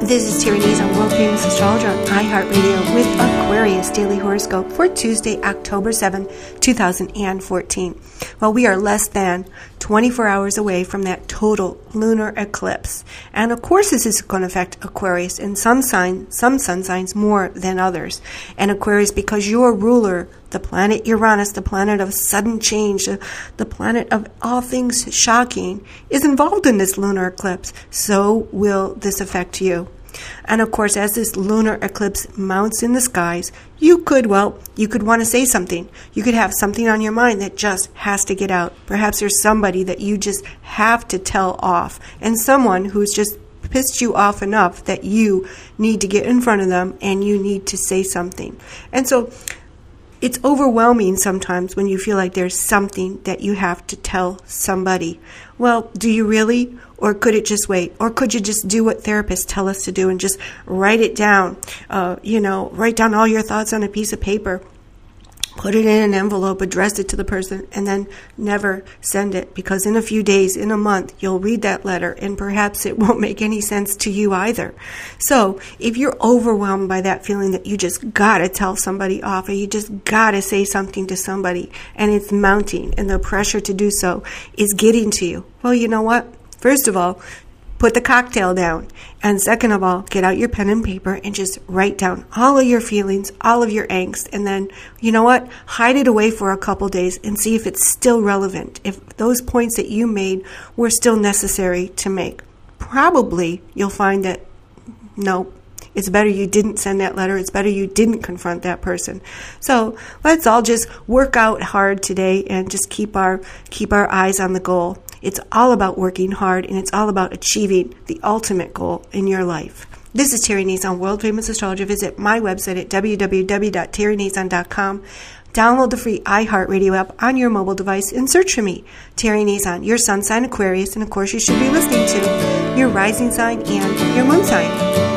This is Terry Nazon world famous astrologer on iHeartRadio with Aquarius Daily Horoscope for Tuesday, October 7, 2014. Well, we are less than 24 hours away from that total lunar eclipse. And of course, this is going to affect Aquarius in some sign, some sun signs more than others. And Aquarius, because your ruler, the planet Uranus, the planet of sudden change, the planet of all things shocking, is involved in this lunar eclipse. So will this affect you. And of course, as this lunar eclipse mounts in the skies, you could, well, you could want to say something. You could have something on your mind that just has to get out. Perhaps there's somebody that you just have to tell off, and someone who's just pissed you off enough that you need to get in front of them and you need to say something. And so it's overwhelming sometimes when you feel like there's something that you have to tell somebody. Well, do you really? Or could it just wait? Or could you just do what therapists tell us to do and just write it down? Uh, you know, write down all your thoughts on a piece of paper put it in an envelope, address it to the person, and then never send it because in a few days, in a month, you'll read that letter and perhaps it won't make any sense to you either. So if you're overwhelmed by that feeling that you just gotta tell somebody off or you just gotta say something to somebody and it's mounting and the pressure to do so is getting to you, well, you know what? First of all, put the cocktail down. And second of all, get out your pen and paper and just write down all of your feelings, all of your angst. And then, you know what? Hide it away for a couple days and see if it's still relevant. If those points that you made were still necessary to make. Probably you'll find that no, it's better you didn't send that letter. It's better you didn't confront that person. So let's all just work out hard today and just keep our keep our eyes on the goal. It's all about working hard and it's all about achieving the ultimate goal in your life. This is Terry Nazon, world famous astrologer. Visit my website at www.terrynazon.com. Download the free iHeartRadio app on your mobile device and search for me, Terry Nazon, your sun sign Aquarius, and of course you should be listening to your rising sign and your moon sign.